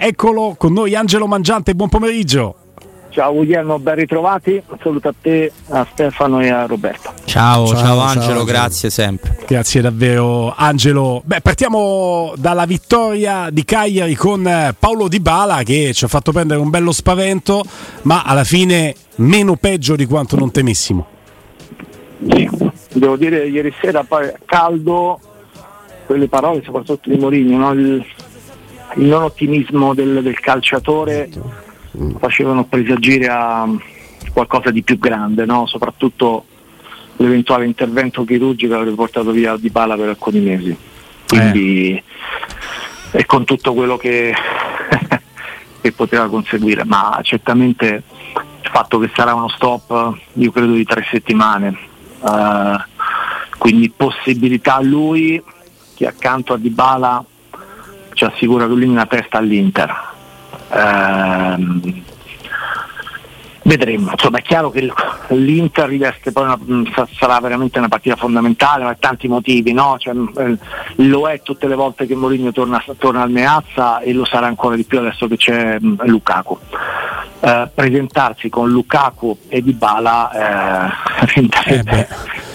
eccolo con noi Angelo Mangiante, buon pomeriggio. Ciao Guglielmo, ben ritrovati. Un saluto a te, a Stefano e a Roberto. Ciao, ciao, ciao Angelo, ciao. grazie sempre. Grazie davvero Angelo. Beh, partiamo dalla vittoria di Cagliari con Paolo Di Bala che ci ha fatto prendere un bello spavento, ma alla fine meno peggio di quanto non temessimo. Sì, devo dire ieri sera poi caldo quelle parole soprattutto di Mourinho, no? il, il, non ottimismo del, del calciatore facevano presagire a qualcosa di più grande, no? soprattutto l'eventuale intervento chirurgico avrebbe portato via Di Bala per alcuni mesi. Quindi eh. e con tutto quello che, che poteva conseguire, ma certamente il fatto che sarà uno stop io credo di tre settimane, uh, quindi possibilità a lui che accanto a Dybala ci assicura che lui una testa all'Inter Ehm, vedremo, insomma è chiaro che l'Inter riveste poi una, sarà veramente una partita fondamentale per tanti motivi, no? cioè, eh, lo è tutte le volte che Mourinho torna, torna, al Meazza e lo sarà ancora di più adesso che c'è Lukaku. Uh, presentarsi con Lukaku e Dybala eh, eh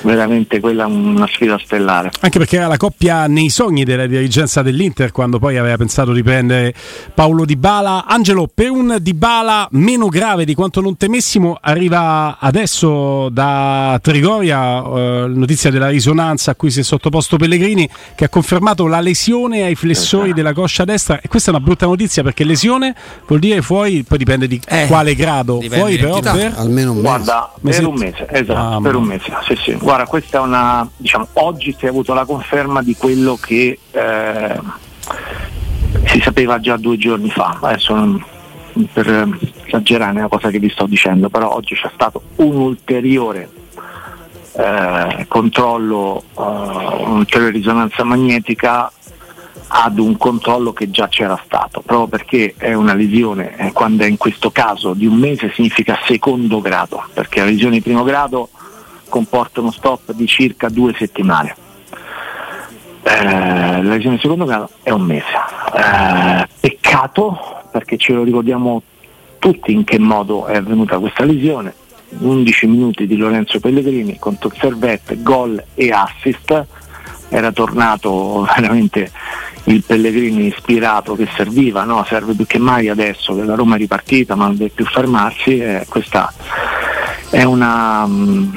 veramente quella una sfida stellare. Anche perché era la coppia nei sogni della dirigenza dell'Inter quando poi aveva pensato di prendere Paolo Di Bala. Angelo, per un Di Bala meno grave di quanto non temessimo, arriva adesso da Trigoria eh, notizia della risonanza a cui si è sottoposto Pellegrini che ha confermato la lesione ai flessori della coscia destra e questa è una brutta notizia perché lesione vuol dire fuori, poi dipende di eh, quale grado, fuori però per almeno un mese. Guarda, per un mese, esatto, ah, per un mese, sì, sì. Guarda, questa è una, diciamo, oggi si è avuto la conferma di quello che eh, si sapeva già due giorni fa. Adesso non, per esagerare una cosa che vi sto dicendo, però oggi c'è stato un ulteriore eh, controllo, uh, un'ulteriore risonanza magnetica ad un controllo che già c'era stato, proprio perché è una lesione, eh, quando è in questo caso di un mese significa secondo grado, perché la lesione di primo grado comporta uno stop di circa due settimane. Eh, la lesione secondo grado è un mese. Eh, peccato perché ce lo ricordiamo tutti in che modo è avvenuta questa lesione. 11 minuti di Lorenzo Pellegrini con Servette, gol e assist. Era tornato veramente il Pellegrini ispirato che serviva, no? serve più che mai adesso che la Roma è ripartita ma non deve più fermarsi. Eh, questa è una, mm,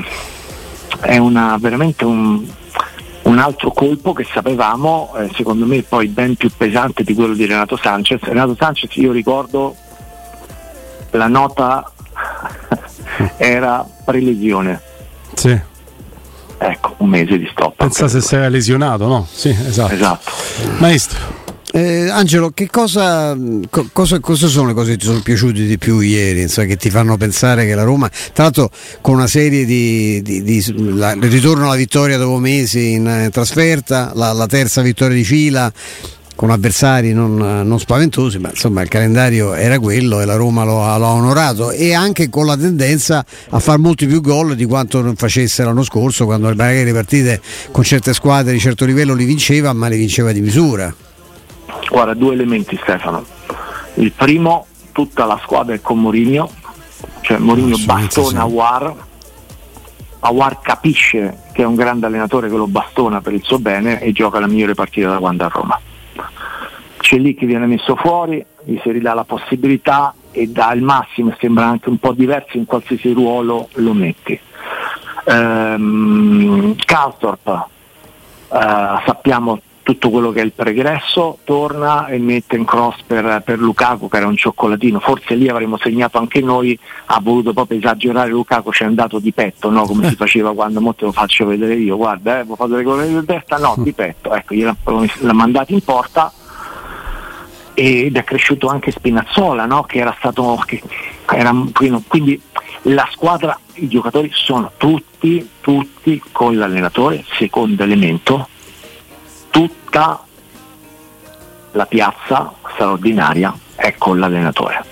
è una, veramente un, un, altro colpo che sapevamo, eh, secondo me poi ben più pesante di quello di Renato Sanchez. Renato Sanchez io ricordo la nota era prelesione. Sì. Ecco, un mese di stop. Pensa se si era lesionato, no? Sì, esatto. esatto. Maestro. Eh, Angelo, che cosa, co- cosa, cosa, sono le cose che ti sono piaciute di più ieri, insomma, che ti fanno pensare che la Roma, tra l'altro con una serie di, di, di la, il ritorno alla vittoria dopo mesi in eh, trasferta, la, la, terza vittoria di fila con avversari non, non, spaventosi, ma insomma il calendario era quello e la Roma lo, lo ha onorato e anche con la tendenza a fare molti più gol di quanto non facesse l'anno scorso quando magari le partite con certe squadre di certo livello li vinceva, ma le vinceva di misura. Guarda, due elementi Stefano. Il primo, tutta la squadra è con Mourinho, cioè Mourinho bastona sì. Awar, Awar capisce che è un grande allenatore che lo bastona per il suo bene e gioca la migliore partita da quando a Roma. C'è lì che viene messo fuori, gli si ridà la possibilità e dà il massimo, sembra anche un po' diverso in qualsiasi ruolo lo metti. Ehm, Kalstorp, eh, sappiamo tutto quello che è il pregresso, torna e mette in cross per, per, Lukaku che era un cioccolatino, forse lì avremmo segnato anche noi, ha voluto proprio esagerare Lukaku, ci è andato di petto, no? come si faceva quando mo te lo faccio vedere io, guarda, eh, ho fatto le cose di testa, no, di petto, ecco, gliel'ha l'ha mandato in porta ed è cresciuto anche Spinazzola, no? che era stato, che era, quindi la squadra, i giocatori sono tutti, tutti con l'allenatore, secondo elemento, tutta la piazza straordinaria è con l'allenatore.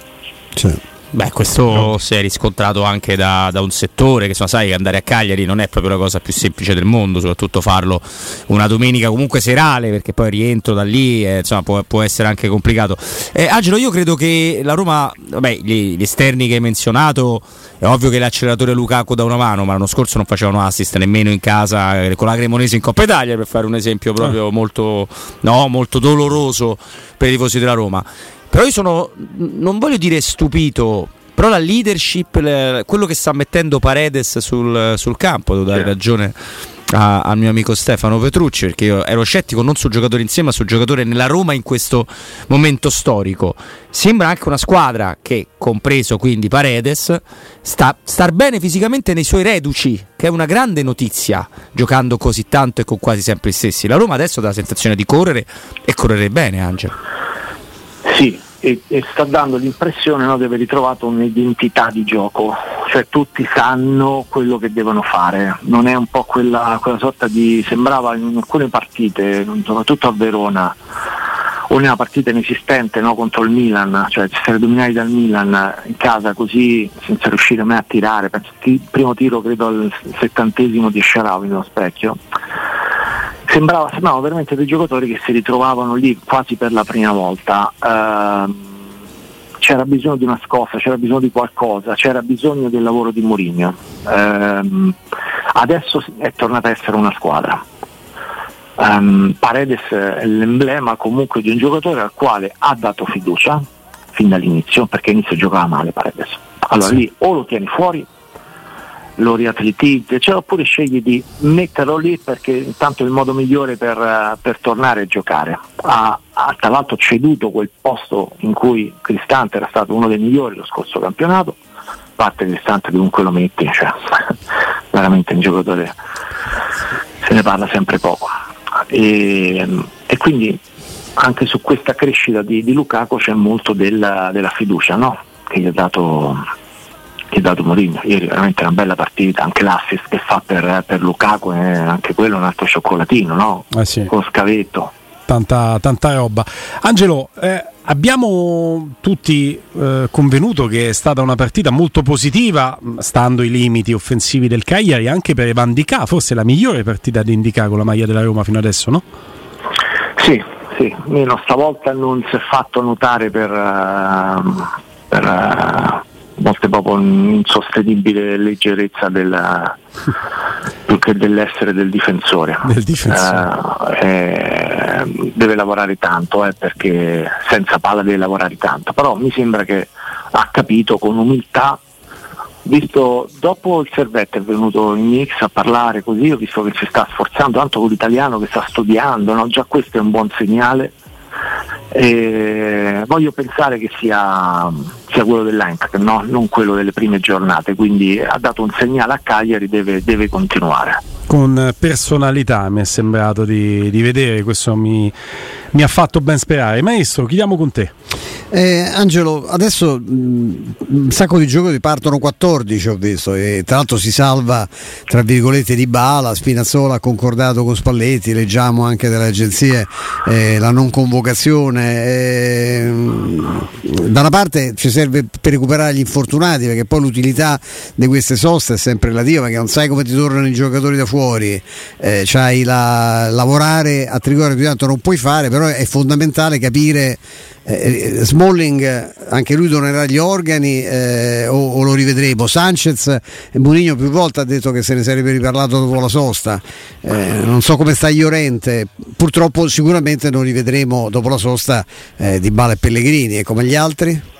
Cioè. Beh, questo si è riscontrato anche da, da un settore che insomma, sai che andare a Cagliari non è proprio la cosa più semplice del mondo, soprattutto farlo una domenica comunque serale, perché poi rientro da lì eh, insomma, può, può, essere anche complicato. Eh, Angelo, io credo che la Roma, vabbè, gli, gli esterni che hai menzionato, è ovvio che l'acceleratore Lukaku da una mano, ma l'anno scorso non facevano assist nemmeno in casa eh, con la Cremonese in Coppa Italia, per fare un esempio proprio ah. molto, no, molto doloroso per i tifosi della Roma. Però io sono, non voglio dire stupito, però la leadership, quello che sta mettendo Paredes sul, sul campo, devo dare ragione a, al mio amico Stefano Petrucci, perché io ero scettico non sul giocatore insieme, ma sul giocatore nella Roma in questo momento storico. Sembra anche una squadra che, compreso quindi Paredes, sta star bene fisicamente nei suoi reduci, che è una grande notizia, giocando così tanto e con quasi sempre gli stessi. La Roma adesso dà la sensazione di correre e correre bene, Angelo. Sì, e, e sta dando l'impressione no, di aver ritrovato un'identità di gioco, cioè tutti sanno quello che devono fare, non è un po' quella, quella sorta di, sembrava in alcune partite, soprattutto a Verona, una partita inesistente no, contro il Milan, cioè essere dominati dal Milan in casa così senza riuscire mai a tirare, il primo tiro credo al settantesimo di Sharawi nello specchio sembrava, sembravano veramente dei giocatori che si ritrovavano lì quasi per la prima volta. Uh, c'era bisogno di una scossa, c'era bisogno di qualcosa, c'era bisogno del lavoro di Mourinho. Uh, adesso è tornata a essere una squadra. Um, Paredes è l'emblema comunque di un giocatore al quale ha dato fiducia fin dall'inizio, perché inizio giocava male Paredes. Allora sì. lì o lo tieni fuori lo riatletizzi, cioè, oppure scegli di metterlo lì perché intanto è il modo migliore per, per tornare a giocare. Ha, ha, tra l'altro ceduto quel posto in cui Cristante era stato uno dei migliori lo scorso campionato, parte Cristante dunque lo metti, cioè, veramente un giocatore se ne parla sempre poco. E, e quindi anche su questa crescita di, di Lukaku c'è molto della, della fiducia no? che gli ha dato ha dato Mourinho. Ieri veramente una bella partita, anche l'assist che fa per, per Lukaku è anche quello un altro cioccolatino, no? Eh sì. Con scavetto. Tanta, tanta roba. Angelo, eh, abbiamo tutti eh, convenuto che è stata una partita molto positiva, stando i limiti offensivi del Cagliari, anche per Evan Dica, forse la migliore partita di Indica con la maglia della Roma fino adesso, no? Sì, sì, meno stavolta non si è fatto notare per, uh, per uh, volte proprio un'insostenibile leggerezza della, più che dell'essere del difensore. Del difensore. Eh, eh, deve lavorare tanto eh, perché senza palla deve lavorare tanto, però mi sembra che ha capito con umiltà visto dopo il Servetto è venuto in mix a parlare così, ho visto che si sta sforzando tanto con l'italiano che sta studiando, no? già questo è un buon segnale e voglio pensare che sia, sia quello dell'Eintracht, no? non quello delle prime giornate, quindi ha dato un segnale a Cagliari, deve, deve continuare con personalità mi è sembrato di, di vedere, questo mi, mi, ha fatto ben sperare. Maestro, chiudiamo con te. Eh, Angelo, adesso mm, un sacco di giocatori partono 14 ho visto e tra l'altro si salva tra virgolette di Bala, Spinazzola ha concordato con Spalletti, leggiamo anche dalle agenzie eh, la non convocazione. Eh, da una parte ci serve per recuperare gli infortunati perché poi l'utilità di queste soste è sempre relativa perché non sai come ti tornano i giocatori da fuori eh, c'hai la, lavorare a Trigoria più tanto non puoi fare, però è fondamentale capire eh, Smalling anche lui donerà gli organi eh, o, o, lo rivedremo Sanchez Bonigno più volte ha detto che se ne sarebbe riparlato dopo la sosta eh, non so come sta Iorente purtroppo sicuramente non rivedremo dopo la sosta eh, di Bala e Pellegrini e come gli altri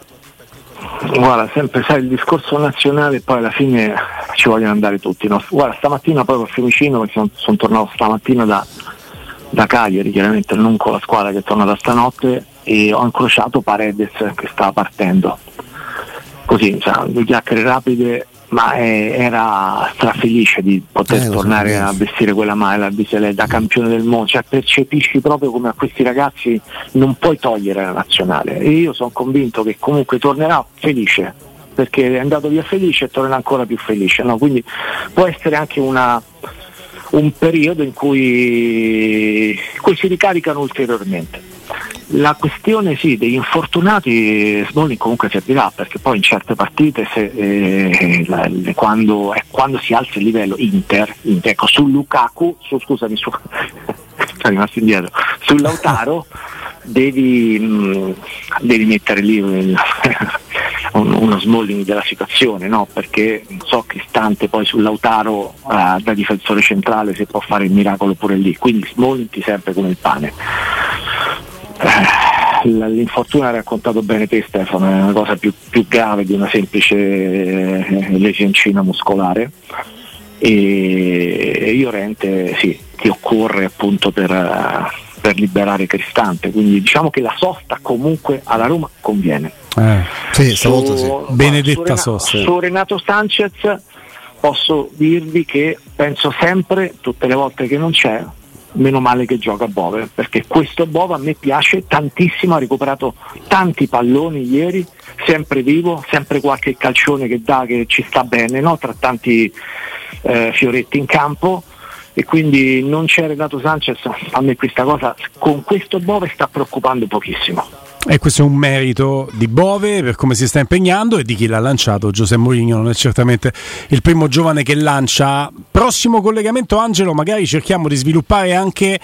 Guarda, sempre sai il discorso nazionale poi alla fine ci vogliono andare tutti. No? Guarda, stamattina poi con Fiumicino, perché sono, sono tornato stamattina da, da, Cagliari, chiaramente non con la squadra che è tornata stanotte, e ho incrociato Paredes che stava partendo. Così, cioè, due chiacchiere rapide ma è, era strafelice di poter eh, tornare so, a vestire quella maglia da campione del mondo, cioè percepisci proprio come a questi ragazzi non puoi togliere la nazionale e io sono convinto che comunque tornerà felice perché è andato via felice e tornerà ancora più felice, no? quindi può essere anche una, un periodo in cui, in cui si ricaricano ulteriormente. la questione sì, degli infortunati Smalling comunque servirà perché poi in certe partite se, eh, la, quando, eh, quando, si alza il livello Inter, Inter ecco, su Lukaku, su, scusami, su, sono rimasto indietro, su Lautaro devi, mh, mm, devi mettere lì un, uno Smalling della situazione, no? perché so che Stante poi su Lautaro uh, da difensore centrale se può fare il miracolo pure lì, quindi Smalling serve come il pane. Eh, l'infortunio ha raccontato bene te Stefano, è una cosa più, più grave di una semplice eh, lesioncina muscolare e Iorente sì, ti occorre appunto per, per liberare Cristante, quindi diciamo che la sosta comunque alla Roma conviene. Eh, sì, su, sì. Benedetta su sosta. Su Renato Sanchez posso dirvi che penso sempre, tutte le volte che non c'è, meno male che gioca Bove, perché questo Bove a me piace tantissimo, ha recuperato tanti palloni ieri, sempre vivo, sempre qualche calcione che dà che ci sta bene, no? tra tanti eh, fioretti in campo e quindi non c'è Renato Sanchez, a me questa cosa con questo Bove sta preoccupando pochissimo. E questo è un merito di Bove per come si sta impegnando e di chi l'ha lanciato. Giuseppe Mourinho non è certamente il primo giovane che lancia. Prossimo collegamento, Angelo, magari cerchiamo di sviluppare anche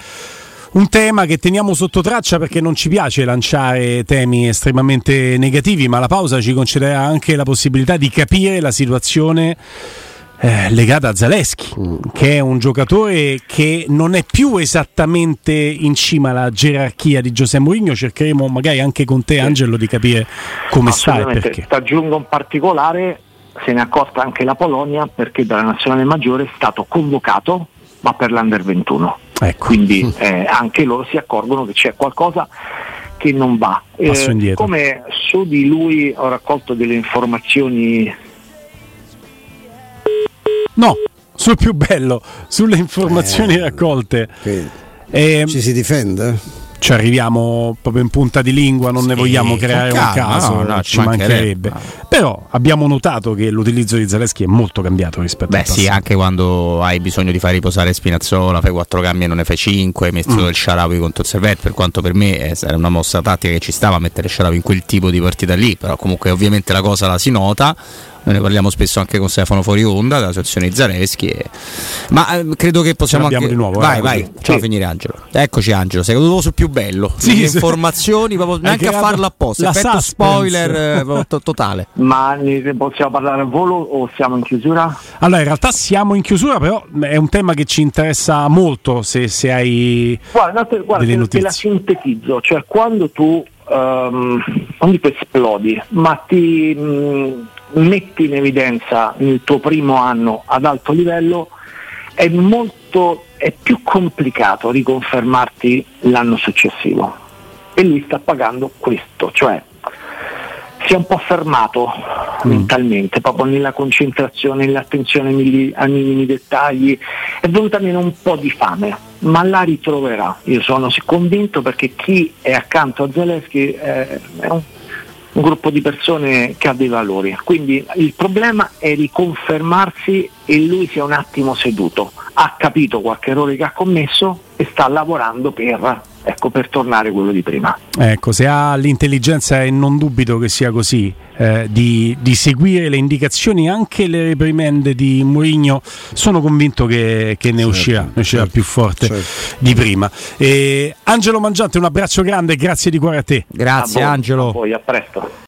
un tema che teniamo sotto traccia perché non ci piace lanciare temi estremamente negativi, ma la pausa ci concederà anche la possibilità di capire la situazione eh, legata a Zaleschi, mm. che è un giocatore che non è più esattamente in cima alla gerarchia di Giuseppe Mourinho. Cercheremo magari anche con te, Angelo, di capire come sta e perché. Ti aggiungo un particolare, se ne è accorta anche la Polonia perché dalla nazionale maggiore è stato convocato ma per l'Under 21. Ecco. Quindi eh, anche loro si accorgono che c'è qualcosa che non va. Eh, come su di lui ho raccolto delle informazioni No, sul più bello, sulle informazioni eh, raccolte. E, ehm, ci si difende? ci arriviamo proprio in punta di lingua, non sì, ne vogliamo creare calma, un caso, no, no, ci, mancherebbe. mancherebbe. Però abbiamo notato che l'utilizzo di Zaleschi è molto cambiato rispetto Beh, al passato. sì, anche quando hai bisogno di far riposare Spinazzola, fai quattro cambi e non ne fai cinque, hai messo mm. il Sharawi contro il Servet, per quanto per me eh, era una mossa tattica che ci stava a mettere Sharawi in quel tipo di partita lì, però comunque ovviamente la cosa la si nota noi ne parliamo spesso anche con Stefano Fuori Onda della situazione di Zareschi. E... Ma eh, credo che possiamo anche. di nuovo. Vai, eh, vai, sì. finire Angelo. Eccoci, Angelo. Sei caduto sul più bello. Sì, le informazioni, proprio, neanche a farlo apposta. Effetto spoiler eh, to- totale. Ma ne possiamo parlare a volo o siamo in chiusura? Allora, in realtà siamo in chiusura, però è un tema che ci interessa molto. Se, se hai. Guarda, guarda te, te la sintetizzo, cioè quando tu. Um, non dico esplodi, ma ti. Um, metti in evidenza nel tuo primo anno ad alto livello, è molto è più complicato riconfermarti l'anno successivo. E lui sta pagando questo, cioè si è un po' fermato mm. mentalmente, proprio nella concentrazione, nell'attenzione ai minimi dettagli, è venuta meno un po' di fame, ma la ritroverà. Io sono convinto perché chi è accanto a Zelensky eh, è un un gruppo di persone che ha dei valori. Quindi il problema è riconfermarsi e lui si è un attimo seduto, ha capito qualche errore che ha commesso e sta lavorando per, ecco, per tornare quello di prima. Ecco, se ha l'intelligenza e non dubito che sia così, eh, di, di, seguire le indicazioni, anche le reprimende di Mourinho, sono convinto che, che ne, certo, uscirà, ne uscirà certo, più forte certo. di prima. E, Angelo Mangiante, un abbraccio grande, grazie di cuore a te. Grazie a voi, Angelo. A voi, a presto.